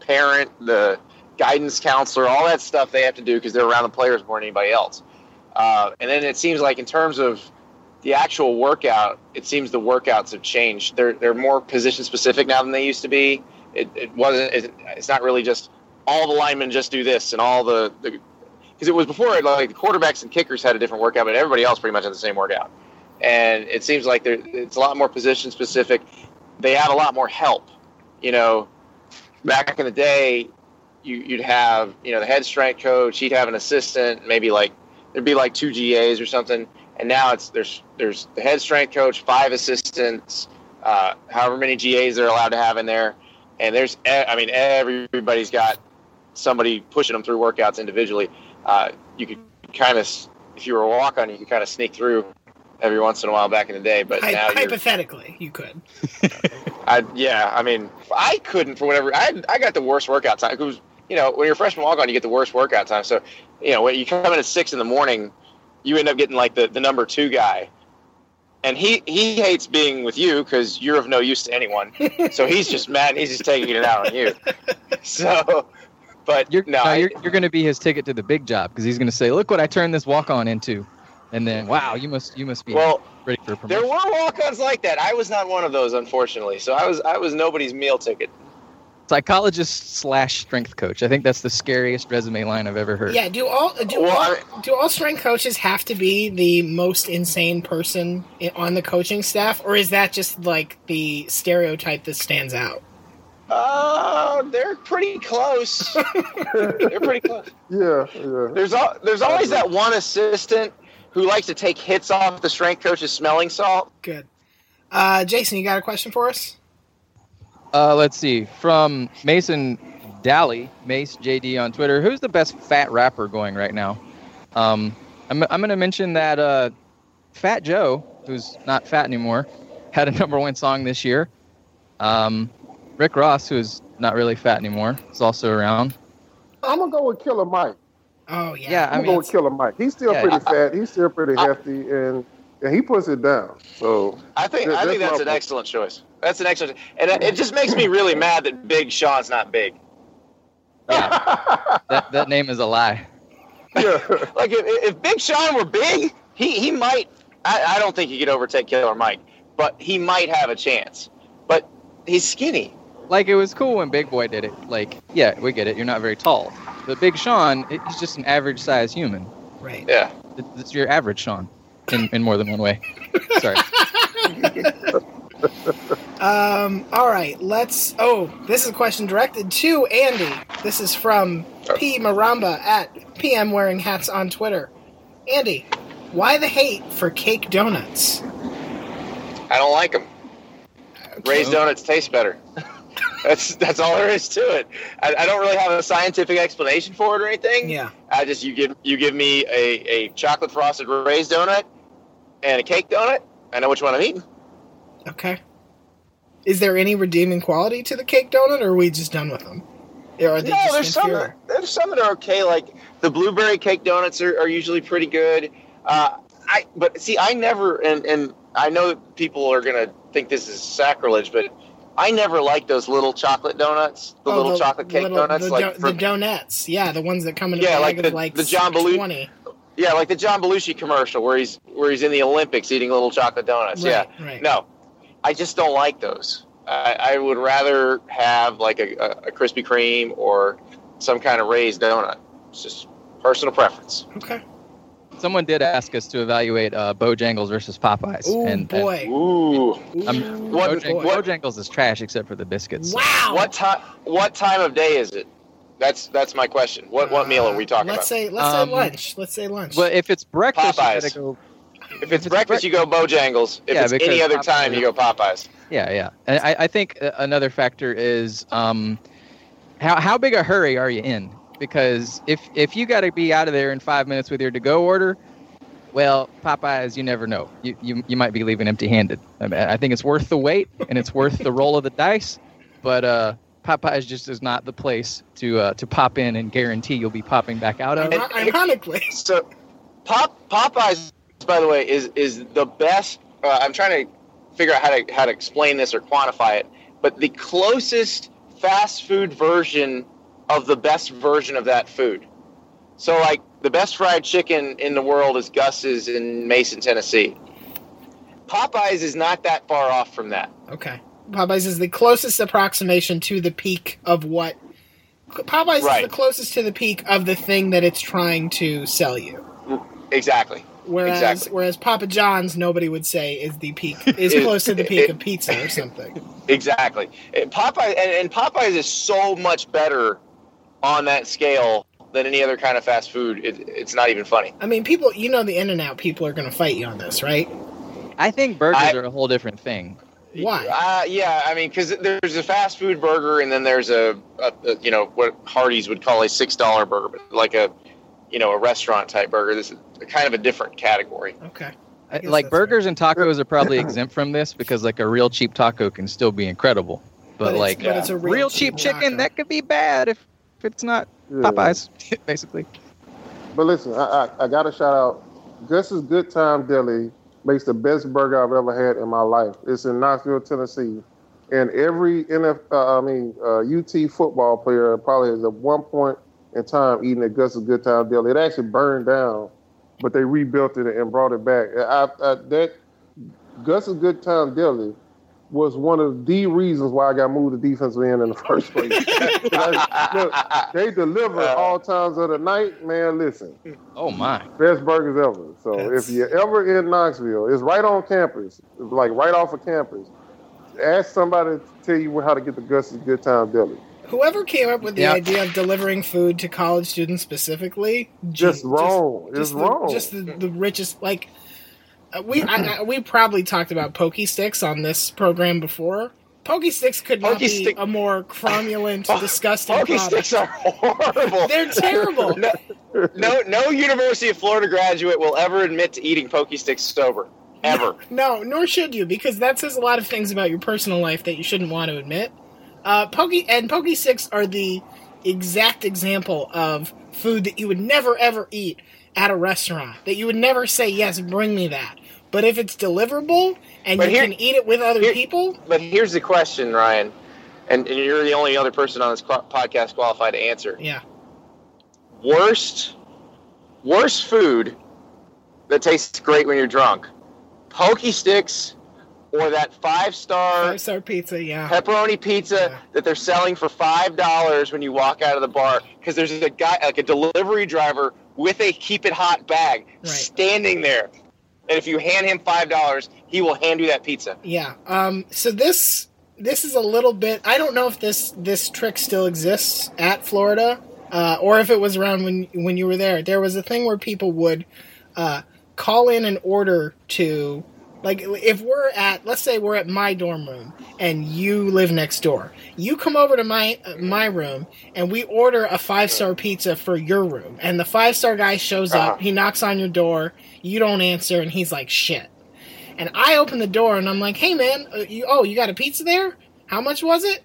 parent, the guidance counselor, all that stuff they have to do because they're around the players more than anybody else. Uh, and then it seems like in terms of the actual workout, it seems the workouts have changed. They're they're more position specific now than they used to be. It, it wasn't. It, it's not really just all the linemen just do this and all the because it was before like the quarterbacks and kickers had a different workout, but everybody else pretty much had the same workout. And it seems like there it's a lot more position specific. They have a lot more help. You know, back in the day, you, you'd have you know the head strength coach. He'd have an assistant, maybe like there'd be like two GAs or something. And now it's there's there's the head strength coach, five assistants, uh, however many GAs they're allowed to have in there, and there's I mean everybody's got somebody pushing them through workouts individually. Uh, you could kind of if you were a walk on, you could kind of sneak through every once in a while back in the day. But Hy- now hypothetically, you could. I yeah, I mean, I couldn't for whatever. I I got the worst workout time. Was you know when you're a freshman walk on, you get the worst workout time. So you know when you come in at six in the morning, you end up getting like the, the number two guy, and he he hates being with you because you're of no use to anyone. so he's just mad. and He's just taking it out on you. So, but You're, no, no, you're, you're going to be his ticket to the big job because he's going to say, "Look what I turned this walk on into," and then, "Wow, you must you must be Well, ready for a there promotion." were walk-ons like that. I was not one of those, unfortunately. So I was I was nobody's meal ticket. Psychologist slash strength coach. I think that's the scariest resume line I've ever heard. Yeah, do all do Well, all, do all strength coaches have to be the most insane person on the coaching staff, or is that just like the stereotype that stands out? Oh, they're pretty close. they're pretty close. Yeah, yeah. There's al- there's always that one assistant who likes to take hits off the strength coach's smelling salt. Good. Uh, Jason, you got a question for us? Uh, let's see. From Mason Dally, Mace JD on Twitter. Who's the best fat rapper going right now? Um, I'm, I'm going to mention that uh, Fat Joe, who's not fat anymore, had a number one song this year. Um, Rick Ross, who's not really fat anymore, is also around. I'm gonna go with Killer Mike. Oh yeah. Yeah, I I'm gonna mean, go with Killer Mike. He's still Yeah, pretty I- fat. He's still pretty hefty, and and he puts it down. So I think That- I think that's that's my- an excellent choice. That's an excellent, and it it just makes me really mad that Big Sean's not big. that, that name is a lie. yeah, Like if, if Big Sean were big, he he might. I, I don't think he could overtake Killer Mike, but he might have a chance. But he's skinny. Like, it was cool when Big Boy did it. Like, yeah, we get it. You're not very tall. But Big Sean, it- he's just an average size human. Right. Yeah. It- It's your average Sean in, in more than one way. Sorry. Um, all right, let's. Oh, this is a question directed to Andy. This is from P Maramba at PM Wearing Hats on Twitter. Andy, why the hate for cake donuts? I don't like them. Raised donuts taste better. that's that's all there is to it. I, I don't really have a scientific explanation for it or anything. Yeah. I just you give you give me a, a chocolate frosted raised donut and a cake donut. I know which one I'm eating. Okay. Is there any redeeming quality to the cake donut, or are we just done with them? Or are they No, there's some. That, there's some that are okay. Like the blueberry cake donuts are, are usually pretty good. Uh, I but see, I never and and I know people are gonna think this is sacrilege, but I never liked those little chocolate donuts, the Oh, little chocolate cake little- donuts, the, like do- from, the donuts. Yeah, the ones that come in a Yeah, bag like of the- like the John Belushi- yeah, like the John Belushi commercial where he's where he's in the Olympics eating little chocolate donuts. Right, yeah, right. no, I just don't like those. I, I would rather have like a, a, a Krispy Kreme or some kind of raised donut. It's just personal preference. Okay. Someone did ask us to evaluate uh, Bojangles versus Popeyes. Oh and, boy. Ooh, I'm, What- Bojang- what- Bojangles is trash except for the biscuits. Wow. What time? What time of day is it? That's that's my question. What what meal are we talking Let's about? say let's Um, say lunch. Let's say lunch. Well, if it's breakfast, Popeyes. you gotta go. if it's breakfast, you go Bojangles. If Yeah, it's any other Popeyes- time, you go Popeyes. Yeah, yeah. And I, I think uh, another factor is um, how how big a hurry are you in? Because if if you got to be out of there in five minutes with your to go order, well, Popeyes, you never know. You you, you might be leaving empty handed. I, mean, I think it's worth the wait and it's worth the roll of the dice, but uh, Popeyes just is not the place to uh, to pop in and guarantee you'll be popping back out of. Iron- ironically, So, Pop Popeyes, by the way, is is the best. Uh, I'm trying to figure out how to how to explain this or quantify it, but the closest fast food version of the best version of that food. So, like the best fried chicken in the world is Gus's in Mason, Tennessee. Popeyes is not that far off from that. okay. Popeyes is the closest approximation to the peak of what. Popeyes Right. is the closest to the peak of the thing that it's trying to sell you. Exactly. Whereas Exactly. whereas Papa John's nobody would say is the peak is It- close to the peak it- of pizza or something. Exactly. And Popeye and, and Popeyes is so much better on that scale than any other kind of fast food. It, it's not even funny. I mean, people, you know, the In and Out people are going to fight you on this, right? I think burgers I- are a whole different thing. Why? Uh, yeah, I mean, because there's a fast food burger, and then there's a, a, a you know what Hardee's would call a six dollar burger, but like a you know a restaurant type burger. This is kind of a different category. Okay. I- guess like that's burgers and tacos are probably exempt from this because like a real cheap taco can still be incredible. But, But like but it's a real real, cheap cheap, taco. chicken that could be bad if, if it's not Yeah. Popeyes, basically. But listen, I, I, I got to shout out Gus's Good Time Deli makes the best burger I've ever had in my life. It's in Knoxville, Tennessee, and every NF, uh, I mean uh, UT football player probably is at one point in time eating at Gus's Good Time Deli. It actually burned down, but they rebuilt it and brought it back. I, I, that Gus's Good Time Deli was one of the reasons why I got moved to defensive end in the first place. Look, they deliver all times of the night, man. Listen, Oh my! best burgers ever. So That's- if you're ever in Knoxville, it's right on campus, like right off of campus. Ask somebody to tell you how to get the Gus's Good Time Deli. Whoever came up with the Yeah. idea of delivering food to college students specifically, Just gen- wrong. It's just the, wrong. Just the, the richest, like uh, we I, I, we probably talked about pokey sticks on this program before. Pokey sticks could not Pokey be stick- a more cromulent, disgusting Pokey product. sticks are horrible. They're terrible. no, no, no University of Florida graduate will ever admit to eating pokey sticks sober, ever. No, nor should you, because that says a lot of things about your personal life that you shouldn't want to admit. Uh, pokey and pokey sticks are the exact example of food that you would never ever eat at a restaurant. That you would never say, "Yes, bring me that." But if it's deliverable and But you here- can eat it with other here- people, But here's the question, Ryan, and, and you're the only other person on this podcast qualified to answer. yeah, Worst, worst food that tastes great when you're drunk: pokey sticks or that five star five star pizza, yeah. pepperoni pizza Yeah. that they're selling for five dollars when you walk out of the bar because there's a guy like a delivery driver with a keep it hot bag Right. standing there and if you hand him five dollars he will hand you that pizza Yeah. Um, so this this is a little bit. I don't know if this this trick still exists at Florida, uh, or if it was around when when you were there. There was a thing where people would uh, call in an order to like if we're at let's say we're at my dorm room and you live next door. You come over to my uh, my room and we order a five star pizza for your room. And the five star guy shows Uh-huh. up he knocks on your door you don't answer and he's like shit. And i open the door and i'm like hey man uh, you, oh you got a pizza there? How much was it?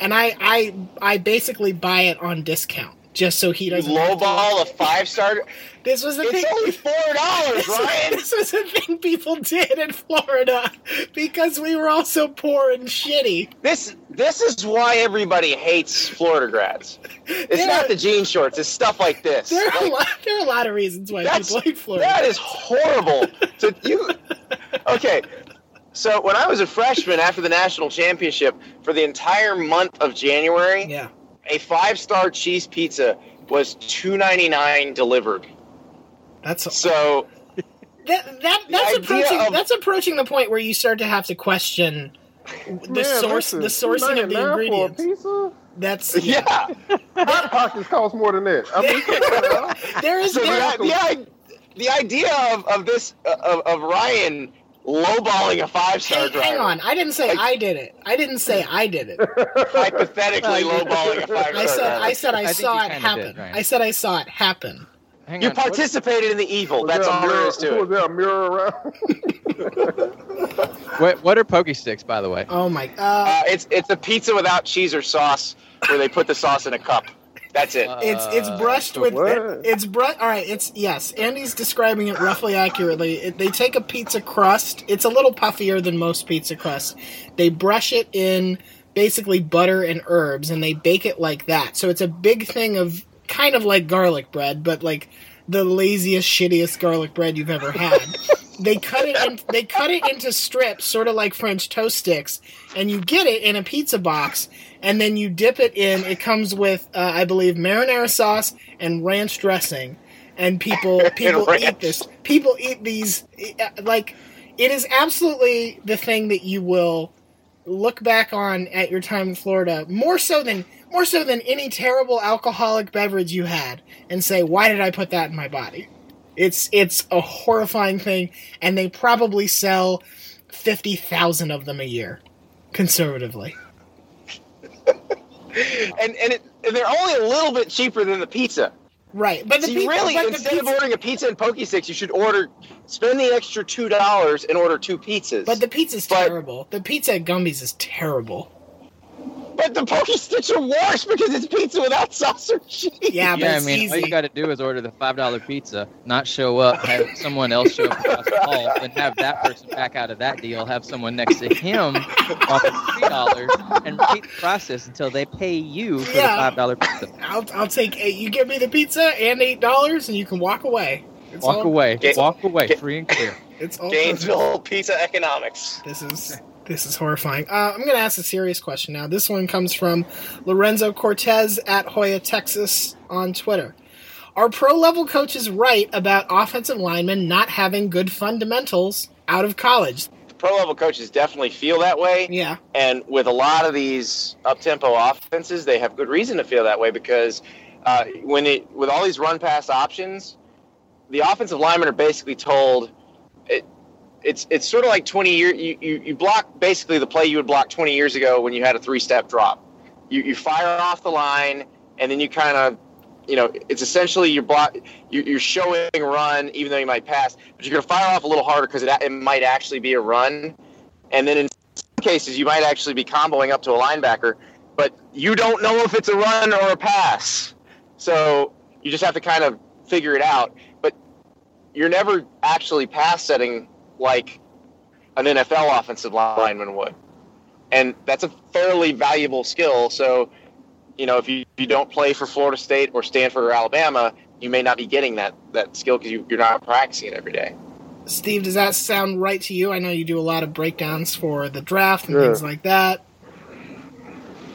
And i i i basically buy it on discount just so he doesn't to- lowball a five star. this was the thing It's only four dollars, this, Ryan. this was a thing people did in Florida because we were all so poor and shitty. This this is why everybody hates Florida grads. It's There- not the jean shorts. It's stuff like this. There are, a lot, there are a lot of reasons why people hate Florida. That is horrible. So you okay? So when I was a freshman after the national championship, for the entire month of January, yeah, a five star cheese pizza was two ninety nine delivered. that's So that, that that's approaching of- that's approaching the point where you start to have to question the Man, source listen, the sourcing of the ingredients. For a pizza? That's yeah, Hot pockets cost more than that. I mean, come on now. there is so the, there, the, i- the idea of, of this of, of Ryan lowballing a five star hang, driver, hang on. I didn't say Like- I did it. I didn't say I did it. hypothetically lowballing a five I star said driver. I said I, I saw it happen. did, Ryan. I said I saw it happen. Hang you on. what- participated in the evil. Was That's a all there mirror- is to Was it. there a mirror around? What, what are Pokey Sticks, by the way? Oh my! Uh, Uh, it's it's a pizza without cheese or sauce, where they put the sauce in a cup. That's it. It's it's uh, brushed with what? it's brushed. All right, it's yes. Andy's describing it roughly accurately. It, they take a pizza crust. It's a little puffier than most pizza crusts. They brush it in basically butter and herbs, and they bake it like that. So it's a big thing of kind of like garlic bread, but like the laziest, shittiest garlic bread you've ever had. they cut it in, they cut it into strips, sort of like French toast sticks, and you get it in a pizza box, and then you dip it in. It comes with, uh, I believe, marinara sauce and ranch dressing, and people people eat this. People eat these uh, like it is absolutely the thing that you will look back on at your time in Florida more so than more so than any terrible alcoholic beverage you had and say why did I put that in my body it's it's a horrifying thing and they probably sell 50,000 of them a year conservatively and and, it, and they're only a little bit cheaper than the pizza. right but the So you pizza, really, instead of ordering a pizza and Poke Sticks, you should order spend the extra two dollars and order two pizzas. but the pizza's but- terrible the pizza at Gumby's is terrible but the Poke Sticks are worse because it's pizza without sauce or cheese. yeah but yeah, I it's mean, all you got to do is order the five dollar pizza, not show up, have someone else show up across the hall, then have that person back out of that deal, have someone next to him offer three dollars, and repeat the process until they pay you for Yeah. the five dollar pizza. I'll, I'll take eight. You give me the pizza and eight dollars, and you can walk away. It's Walk all- away, Ga- walk away, ga- free and clear. It's all Gainesville pizza economics. This is this is horrifying. Uh, I'm going to ask a serious question now. This one comes from Lorenzo Cortez at Hoya, Texas, on Twitter. Are pro level coaches right about offensive linemen not having good fundamentals out of college? The pro level coaches definitely feel that way. Yeah, And with a lot of these up tempo offenses, they have good reason to feel that way because uh, when it with all these run pass options, the offensive linemen are basically told it, it's it's sort of like 20 years. you, you, you block basically the play you would block 20 years ago when you had a three step drop. You, you fire off the line and then you kind of you know it's essentially you're block you, you're showing run even though you might pass, but you're going to fire off a little harder because it, it might actually be a run, and then in some cases you might actually be comboing up to a linebacker, but you don't know if it's a run or a pass. So you just have to kind of figure it out. But you're never actually pass setting like an NFL offensive lineman would. And that's a fairly valuable skill. So, you know, if you, if you don't play for Florida State or Stanford or Alabama, you may not be getting that, that skill because you, you're not practicing it every day. Steve, does that sound right to you? I know you do a lot of breakdowns for the draft and Yeah. things like that.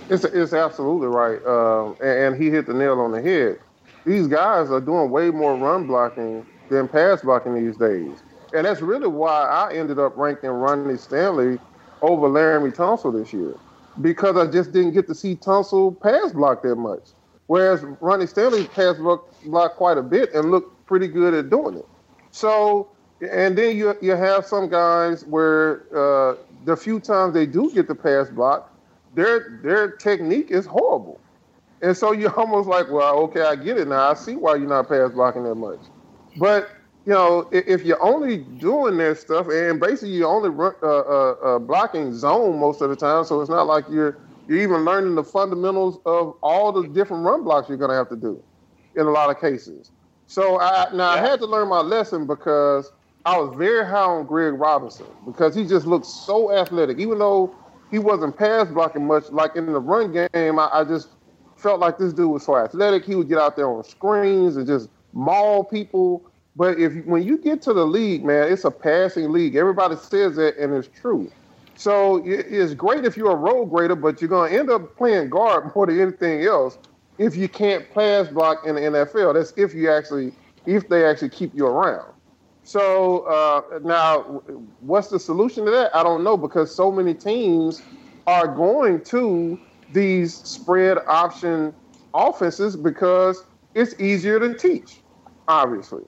It's it's absolutely right, um, and, and he hit the nail on the head. These guys are doing way more run blocking than pass blocking these days, and that's really why I ended up ranking Ronnie Stanley over Laremy Tunsil this year, because I just didn't get to see Tunsil pass block that much, whereas Ronnie Stanley pass block quite a bit and looked pretty good at doing it. So, and then you you have some guys where uh, the few times they do get the pass block, their their technique is horrible, and so you're almost like, well, okay, I get it now. I see why you're not pass blocking that much, but you know, if, if you're only doing that stuff and basically you're only run, uh, uh, uh, blocking zone most of the time, so it's not like you're you're even learning the fundamentals of all the different run blocks you're going to have to do in a lot of cases. So I now I had to learn my lesson because I was very high on Greg Robinson because he just looked so athletic. Even though he wasn't pass blocking much, like in the run game, I, I just felt like this dude was so athletic. He would get out there on screens and just maul people. But if when you get to the league, man, it's a passing league. Everybody says that, and it's true. So it's great if you're a road grader, but you're going to end up playing guard more than anything else if you can't pass block in the NFL. That's if you actually, if they actually keep you around. So uh, now, what's the solution to that? I don't know because so many teams are going to these spread option offenses because it's easier to teach, obviously,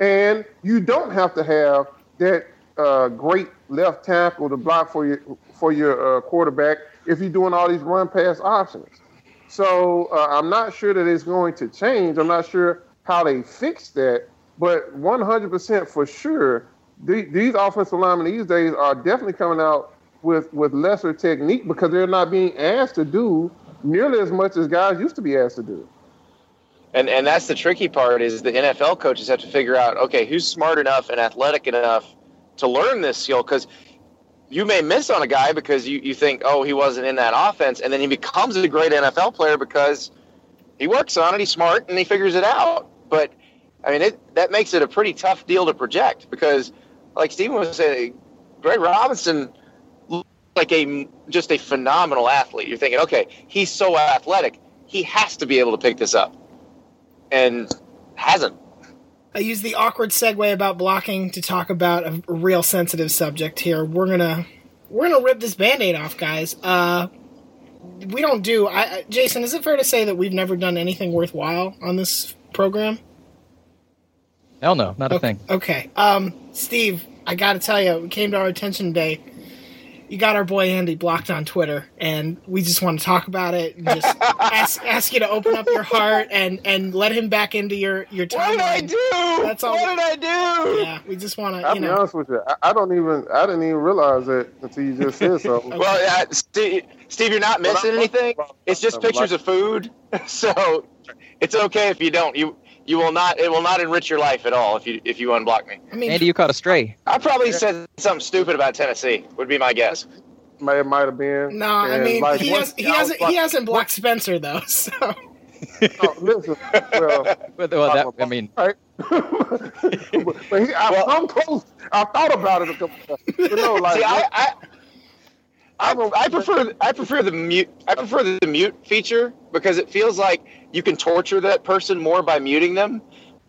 and you don't have to have that uh, great left tackle to block for your for your uh, quarterback if you're doing all these run pass options. So uh, I'm not sure that it's going to change. I'm not sure how they fix that, but 100% for sure, the, these offensive linemen these days are definitely coming out with with lesser technique because they're not being asked to do nearly as much as guys used to be asked to do. And and that's the tricky part is the NFL coaches have to figure out okay who's smart enough and athletic enough to learn this skill because you may miss on a guy because you, you think, oh, he wasn't in that offense, and then he becomes a great NFL player because he works on it, he's smart, and he figures it out. But I mean, it, that makes it a pretty tough deal to project because, like Steven was saying, Greg Robinson like a just a phenomenal athlete. You're thinking, okay, he's so athletic, he has to be able to pick this up, and hasn't. I use the awkward segue about blocking to talk about a real sensitive subject here. We're gonna we're gonna rip this band-aid off, guys. Uh, we don't do. I, Jason, is it fair to say that we've never done anything worthwhile on this program? Hell no, not okay, a thing. Okay, um, Steve, I got to tell you, it came to our attention today you got our boy Andy blocked on Twitter, and we just want to talk about it. And just ask, ask you to open up your heart and and let him back into your your timeline. What did I do? That's all. What did I do? Yeah, we just want to. I'll you be know. honest with you. I, I don't even. I didn't even realize it until you just said something. Well, yeah, Steve, Steve, you're not missing anything. It's just pictures of food, so it's okay if you don't. You you will not. It will not enrich your life at all if you if you unblock me. I mean, Andy, you caught a stray. I probably said something stupid about Tennessee. Would be my guess. Might it might have been. no, I mean like, he, once has, he hasn't like- he hasn't blocked Spencer though. So No, listen, well, But, well, that, I mean, right. but he, I, I'm close. I thought about it a couple times. But no, like, See, I, I, I, I prefer I prefer the mute I prefer the mute feature because it feels like you can torture that person more by muting them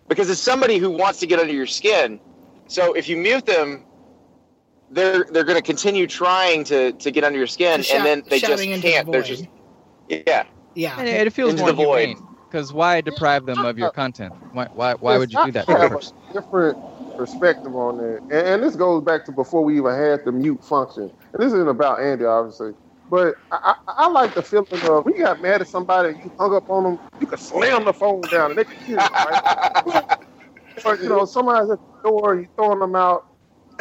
because it's somebody who wants to get under your skin. So if you mute them, they're they're going to continue trying to to get under your skin, Shout- and then they just shouting into the can't. They're just yeah. yeah, and it feels Into more the void. Humane. Because why deprive them of your content? Why why, why would you do that? I have a different perspective on that, and, and this goes back to before we even had the mute function. And this isn't about Andy, obviously, but I, I, I like the feeling of when you got mad at somebody, and you hung up on them, you could slam the phone down and they could hear it, right? or you know, somebody's at the door, you throwing them out.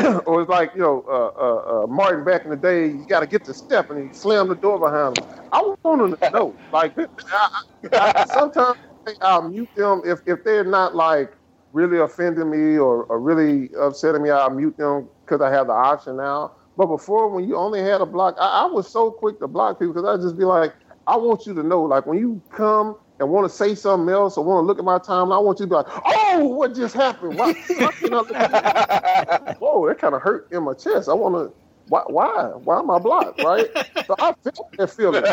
or it's like you know uh, uh, uh, Martin back in the day. You got to get the step and he slammed the door behind him. I want them to know. Like I, I, I, sometimes I'll mute them if if they're not like really offending me or, or really upsetting me. I'll mute them because I have the option now. But before, when you only had a block, I, I was so quick to block people because I'd just be like, I want you to know, like when you come and want to say something else or want to look at my time, I want you to be like, oh, what just happened? Why, why can I look at you? Whoa, that kind of hurt in my chest. I want to. Why? Why? Why am I blocked? Right? So I feel that feeling.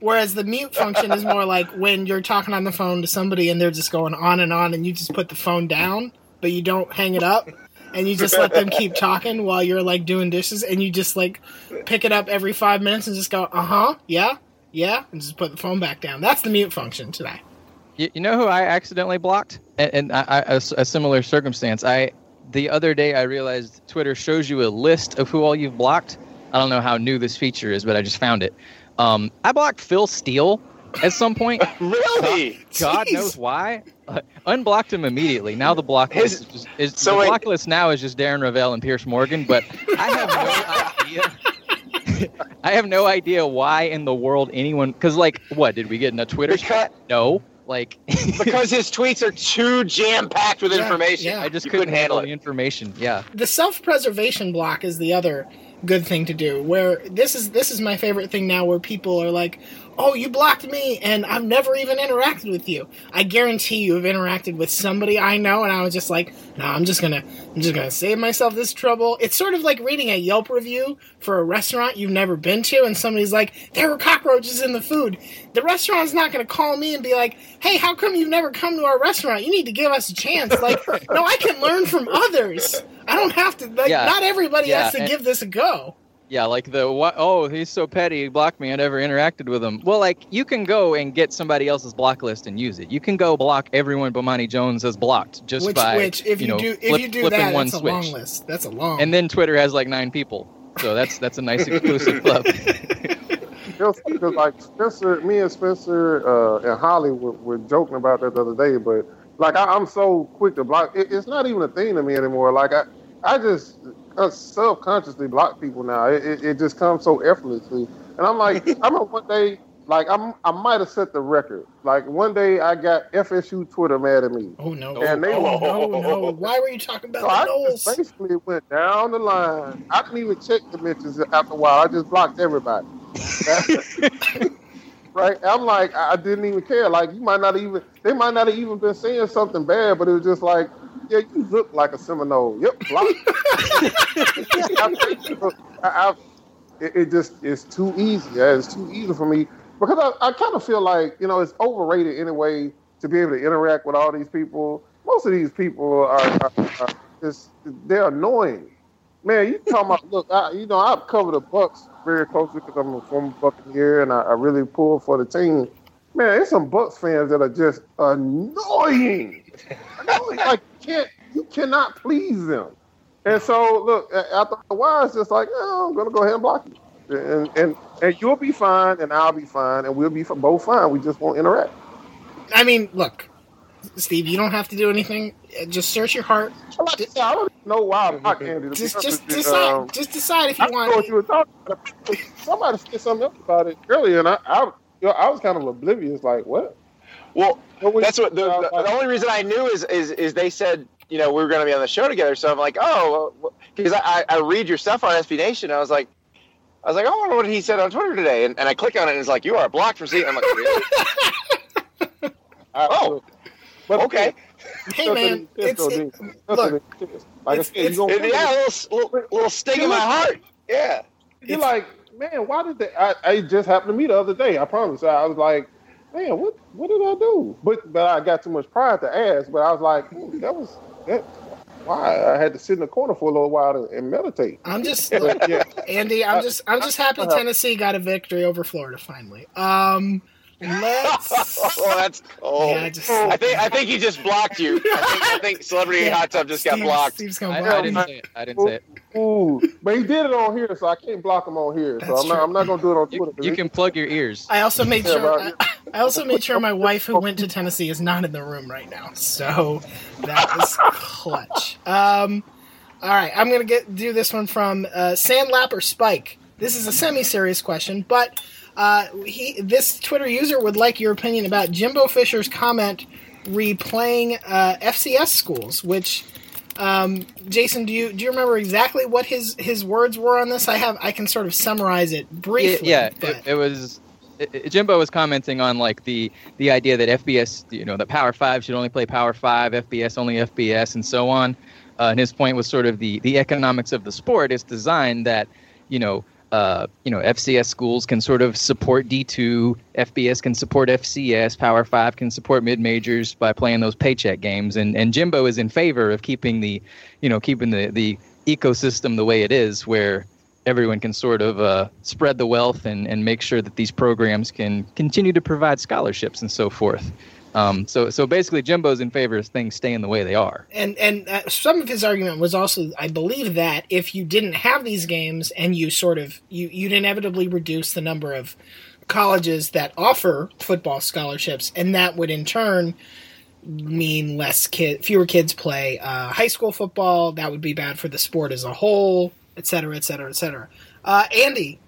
Whereas the mute function is more like when you're talking on the phone to somebody and they're just going on and on, and you just put the phone down, but you don't hang it up, and you just let them keep talking while you're like doing dishes, and you just like pick it up every five minutes and just go, uh huh, yeah, yeah, and just put the phone back down. That's the mute function today. You, you know who I accidentally blocked? And, and I, I, a, s- a similar circumstance. I the other day I realized Twitter shows you a list of who all you've blocked. I don't know how new this feature is, but I just found it. Um, I blocked Phil Steele at some point. really? God Jeez. knows why. Uh, unblocked him immediately. Now the block His- list is, just, is so the wait. block list now is just Darren Rovell and Piers Morgan. But I have no idea. I have no idea why in the world anyone. Because like, what did we get in a Twitter? Because, No, like because his tweets are too jam packed with Yeah, information. yeah. I just couldn't, couldn't handle handle the information. Yeah. the self-preservation block is the other good thing to do where this is this is my favorite thing now where people are like oh you blocked me and i've never even interacted with you i guarantee you have interacted with somebody i know and i was just like no i'm just gonna i'm just gonna save myself this trouble. It's sort of like reading a yelp review for a restaurant you've never been to and somebody's like there were cockroaches in the food. The restaurant's not gonna call me and be like hey how come you've never come to our restaurant? You need to give us a chance. Like no i can learn from others. I don't have to like Yeah. not everybody Yeah, has to and- give this a go Yeah, like the what? Oh, he's so petty. He blocked me. I never interacted with him. Well, like you can go and get somebody else's block list and use it. You can go block everyone Bomani Jones as blocked just which by which if you, know, do if flip- you do flipping that one that's a switch. long list that's a long And then Twitter has like nine people, so that's that's a nice exclusive club. Just because like Spencer, me and Spencer uh, and Holly were, were joking about that the other day, but like I, I'm so quick to block. It, it's not even a thing to me anymore. Like I, I just self-consciously block people now. It, it, it just comes so effortlessly, and I'm like, I remember one day, like I'm, I might have set the record. Like one day, I got FSU Twitter mad at me. oh no And they- oh no no why were you talking about So the I Noles? just basically went down the line. I didn't even check the mentions after a while. I just blocked everybody. right? I'm like, I didn't even care. Like, you might not even, they might not have even been saying something bad, but it was just like, yeah, you look like a Seminole. Yep, block. I, I, it, it just, it's too easy. Yeah, it's too easy for me because I, I kind of feel like, you know, it's overrated anyway to be able to interact with all these people. Most of these people are, are, are just, they're annoying. Man, you talking about, look, I, you know, I've covered the Bucks very closely because I'm a former Buccaneer and I, I really pull for the team. Man, there's some Bucks fans that are just annoying. annoying. like, can't, you cannot please them. And so, look, after a while, it's just like, oh, I'm going to go ahead and block you. And, and, and you'll be fine, and I'll be fine, and we'll be both fine. We just won't interact. I mean look Steve you don't have to do anything just search your heart Like I I don't know why I blocked Andy. to be just just decide Um, just decide if you I don't know what you were talking about. Somebody said something else about it earlier, and I, I, you know, I was kind of oblivious. Like, what? Well, was- that's what the, the, uh, the only reason I knew is is is they said you know we were going to be on the show together. So I'm like, oh, because I, I I read your stuff on SB Nation. I was like. I was like, oh, I wonder what he said on Twitter today, and, and I click on it, and it's like, you are blocked from seeing. I'm like, really? I, Oh, but okay. hey man it's it, look like I it's- you it's- yeah, a little, little, little sting in my heart. Yeah. You're like, man, why did they? I, I just happened to me the other day. I promise. I was like, man, what what did I do? But but I got too much pride to ask. But I was like, that was that. Why I had to sit in the corner for a little while to, and meditate. I'm just Yeah. Andy I'm just I'm just happy Tennessee got a victory over Florida finally um let's Oh, that's cold. Yeah, I just- I think I think he just blocked you. I think, I think Celebrity Yeah, Hot Tub just got blocked. Steve's gonna I, block I me. didn't say it. I didn't say it. Ooh, but he did it on here, so I can't block him on here. So I'm not. I'm not gonna do it on You, Twitter. you can plug your ears. I also made sure. I, I also made sure my wife, who went to Tennessee, is not in the room right now. So that was clutch. Um, all right, I'm gonna get do this one from uh, Sandlapper Spike. This is a semi-serious question, but uh, he this Twitter user would like your opinion about Jimbo Fisher's comment replaying uh, FCS schools, which. Um, Jason, do you do you remember exactly what his his words were on this? I have I can sort of summarize it briefly. yeah, but- it, it was. Jimbo was commenting on like the the idea that FBS, you know, that Power Five should only play Power Five, FBS only FBS, and so on. Uh, and his point was sort of the the economics of the sport is designed that you know. Uh, you know, FCS schools can sort of support D2, FBS can support FCS, Power 5 can support mid majors by playing those paycheck games. And, and Jimbo is in favor of keeping the, you know, keeping the, the ecosystem the way it is, where everyone can sort of uh, spread the wealth and, and make sure that these programs can continue to provide scholarships and so forth. Um, so so basically, Jimbo's in favor of things staying the way they are. And and uh, some of his argument was also, I believe that if you didn't have these games and you sort of you you'd inevitably reduce the number of colleges that offer football scholarships, and that would in turn mean less kid, fewer kids play uh, high school football. That would be bad for the sport as a whole, et cetera, et cetera, et cetera. Uh, Andy,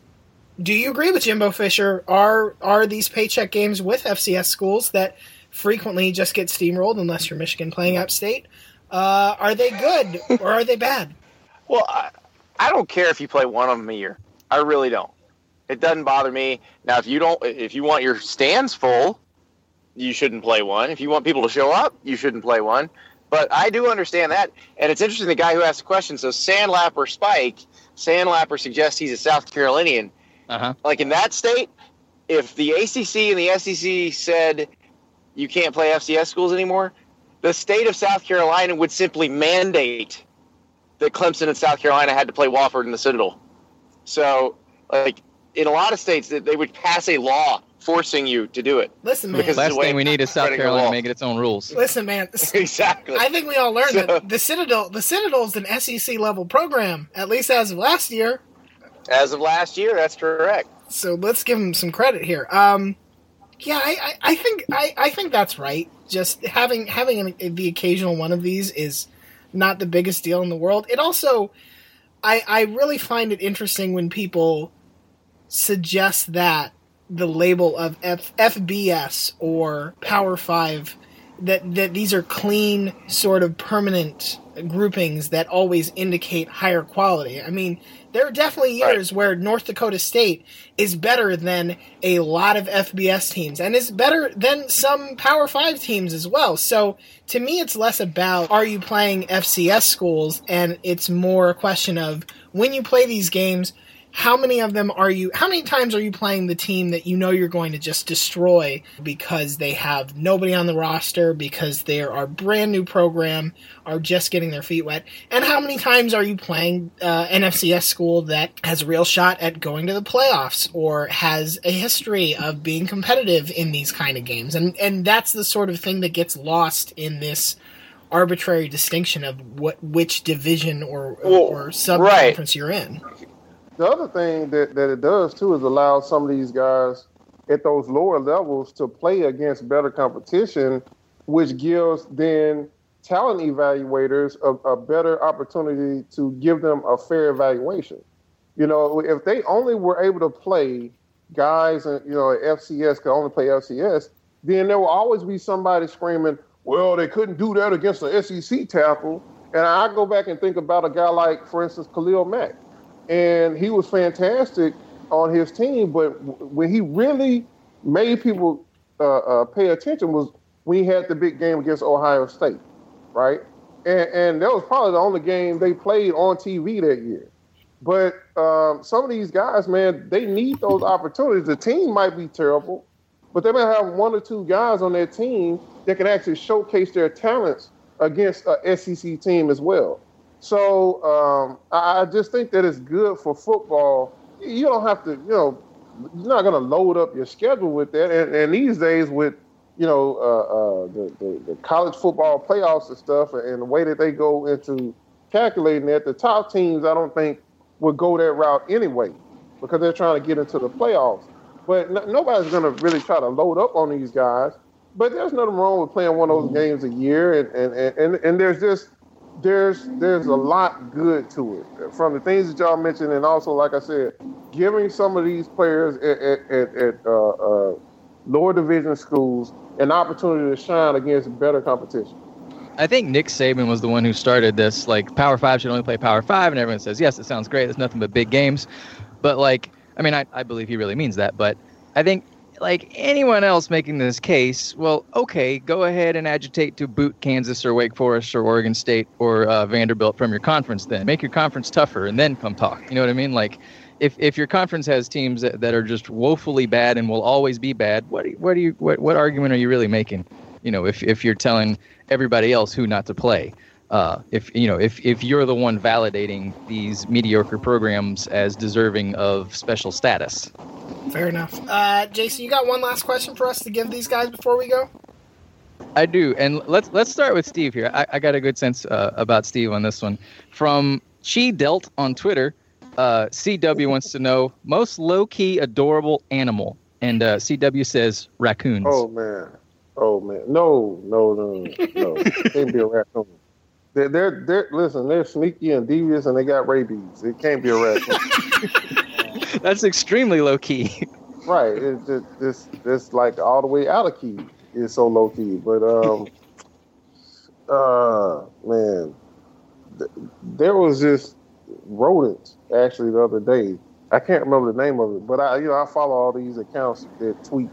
do you agree with Jimbo Fisher? Are are these paycheck games with FCS schools that frequently just get steamrolled unless you're Michigan playing upstate. Uh, are they good or are they bad? Well, I, I don't care if you play one of them a year. I really don't. It doesn't bother me. Now, if you don't, if you want your stands full, you shouldn't play one. If you want people to show up, you shouldn't play one. But I do understand that, and it's interesting. The guy who asked the question, so Sandlapper Spike, Sandlapper suggests he's a South Carolinian. Uh-huh. Like in that state, if the ACC and the SEC said you can't play FCS schools anymore, the state of South Carolina would simply mandate that Clemson and South Carolina had to play Wofford in the Citadel. So, like in a lot of states, that they would pass a law forcing you to do it. Listen, man. Because Last the way thing we need is South Carolina making its own rules. Listen, man. Exactly. I think we all learned So- that the Citadel, the Citadel's an SEC level program, at least as of last year. As of last year, that's correct. So let's give them some credit here. Um, yeah, I, I, I think I, I think that's right. Just having having an, the occasional one of these is not the biggest deal in the world. It also, I I really find it interesting when people suggest that the label of F, FBS or Power Five that that these are clean sort of permanent groupings that always indicate higher quality. I mean, there are definitely years where North Dakota State is better than a lot of FBS teams and is better than some Power 5 teams as well. So, to me it's less about are you playing FCS schools and it's more a question of when you play these games how many of them are you how many times are you playing the team that you know you're going to just destroy because they have nobody on the roster because they are a brand new program are just getting their feet wet? And how many times are you playing uh, an fcs school that has a real shot at going to the playoffs or has a history of being competitive in these kind of games? And and that's the sort of thing that gets lost in this arbitrary distinction of what which division or Well, or sub right. conference you're in The other thing that, that it does too is allow some of these guys at those lower levels to play against better competition, which gives then talent evaluators a, a better opportunity to give them a fair evaluation. You know, if they only were able to play guys and you know FCS could only play FCS, then there will always be somebody screaming, "Well, they couldn't do that against the SEC tackle." And I go back and think about a guy like, for instance, Khalil Mack and he was fantastic on his team. But when he really made people uh, uh, pay attention was when he had the big game against Ohio State, right? And, and that was probably the only game they played on TV that year. But um, some of these guys, man, they need those opportunities. The team might be terrible, but they might have one or two guys on their team that can actually showcase their talents against a SEC team as well. So um, I, I just think that it's good for football. You don't have to, you know, you're not going to load up your schedule with that. And, and these days, with you know uh, uh, the, the the college football playoffs and stuff, and the way that they go into calculating that, the top teams, I don't think would go that route anyway, because they're trying to get into the playoffs. But n- nobody's going to really try to load up on these guys. But there's nothing wrong with playing one of those games a year, and and, and, and, and there's just there's there's a lot good to it from the things that y'all mentioned, and also like I said, giving some of these players at at, at, at uh, uh, lower division schools an opportunity to shine against better competition. I think Nick Saban was the one who started this. Like, Power Five should only play Power Five, and everyone says, yes, it sounds great. There's nothing but big games. But, like, I mean, I, I believe he really means that. But I think, like, anyone else making this case, well, okay, go ahead and agitate to boot Kansas or Wake Forest or Oregon State or uh, Vanderbilt from your conference then. Make your conference tougher and then come talk. You know what I mean? Like, if, if your conference has teams that, that are just woefully bad and will always be bad, what what do you what, what argument are you really making? You know, if, if you're telling everybody else who not to play. Uh, if you know, if if you're the one validating these mediocre programs as deserving of special status, Fair enough. Uh, Jason, you got one last question for us to give these guys before we go? I do, and let's let's start with Steve here. I, I got a good sense uh, about Steve on this one. From Chi Delt on Twitter, uh, CW wants to know most low key adorable animal, and uh, CW says raccoons. Oh man, oh man, no, no, no, no, can't be a raccoon. They're, they're, they're, listen, they're sneaky and devious, and they got rabies. It can't be a raccoon. That's extremely low key. right? It's just this, this like all the way out of key is so low key. But um, uh, man, th- there was this rodent actually the other day. I can't remember the name of it, but I, you know, I follow all these accounts that tweet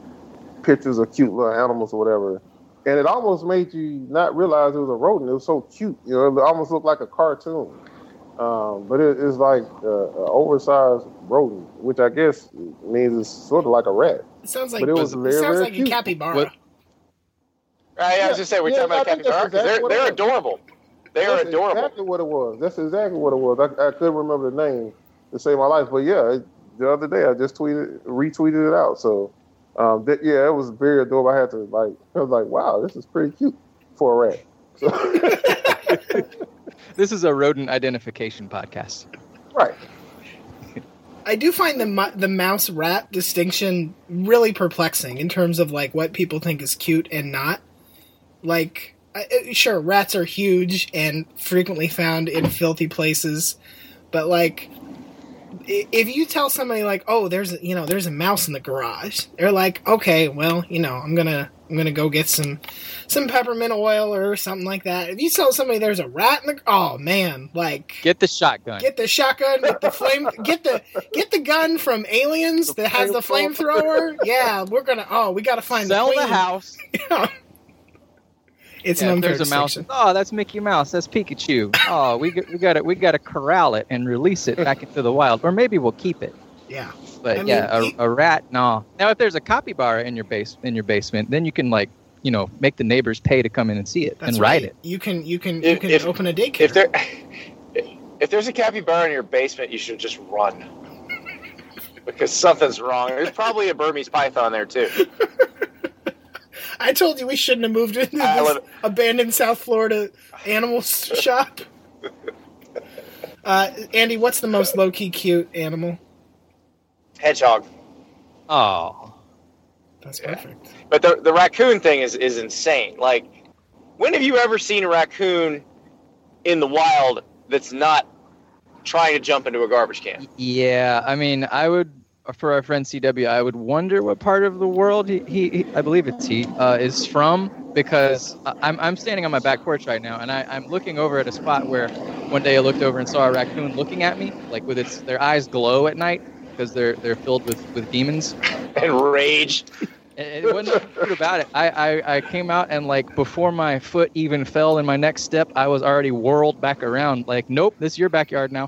pictures of cute little animals or whatever, and it almost made you not realize it was a rodent. It was so cute, you know, it almost looked like a cartoon. Um, but it, it's like uh, an oversized rodent, which I guess means it's sort of like a rat. It sounds like But it was it very, sounds very like cute. a capybara. What- Right, I was just saying, we're Yeah, talking about I think that's capybara 'cause exactly they're what they're adorable. They are adorable. exactly what it was. That's exactly what it was. I, I couldn't remember the name to save my life, but yeah, it, the other day I just tweeted, retweeted it out. So, um, that, yeah, it was very adorable. I had to like, I was like, wow, this is pretty cute for a rat. So, This is a rodent identification podcast. right. I do find the mu- the mouse rat distinction really perplexing in terms of like what people think is cute and not. Like, uh, uh, sure, rats are huge and frequently found in filthy places, but like, i- if you tell somebody like, "Oh, there's a, you know there's a mouse in the garage," they're like, "Okay, well, you know, I'm gonna I'm gonna go get some some peppermint oil or something like that." If you tell somebody there's a rat in the oh man, like Get the shotgun. Get the shotgun, get the flame, get the get the gun from Aliens that has the flamethrower. Yeah, we're gonna. Oh, we gotta find Sell the, the queen. house. It's Yeah, an unfair there's a mouse. Oh, that's Mickey Mouse. That's Pikachu. Oh, we got, we got to we got to corral it and release it back into the wild, or maybe we'll keep it. Yeah, But I yeah, mean, a, a rat, no. Now, if there's a capybara in your base in your basement, then you can like you know make the neighbors pay to come in and see it and right. ride it. You can you can you can if- open a daycare. If there, if there's a capybara in your basement, you should just run because something's wrong. There's probably a Burmese python there too. I told you we shouldn't have moved into this live- abandoned South Florida animal shop. Uh, Andy, what's the most low key cute animal? Hedgehog. Oh, That's perfect. But the the raccoon thing is is insane. Like, when have you ever seen a raccoon in the wild that's not trying to jump into a garbage can? yeah. I mean, I would for our friend CW, I would wonder what part of the world he, he, he I believe it's he uh, is from because I'm I'm standing on my back porch right now and I, I'm looking over at a spot where one day I looked over and saw a raccoon looking at me like with its their eyes glow at night because they're they're filled with with demons. And rage. And it wasn't about it. I, I, I came out and like before my foot even fell in my next step, I was already whirled back around. Like, nope, this is your backyard now.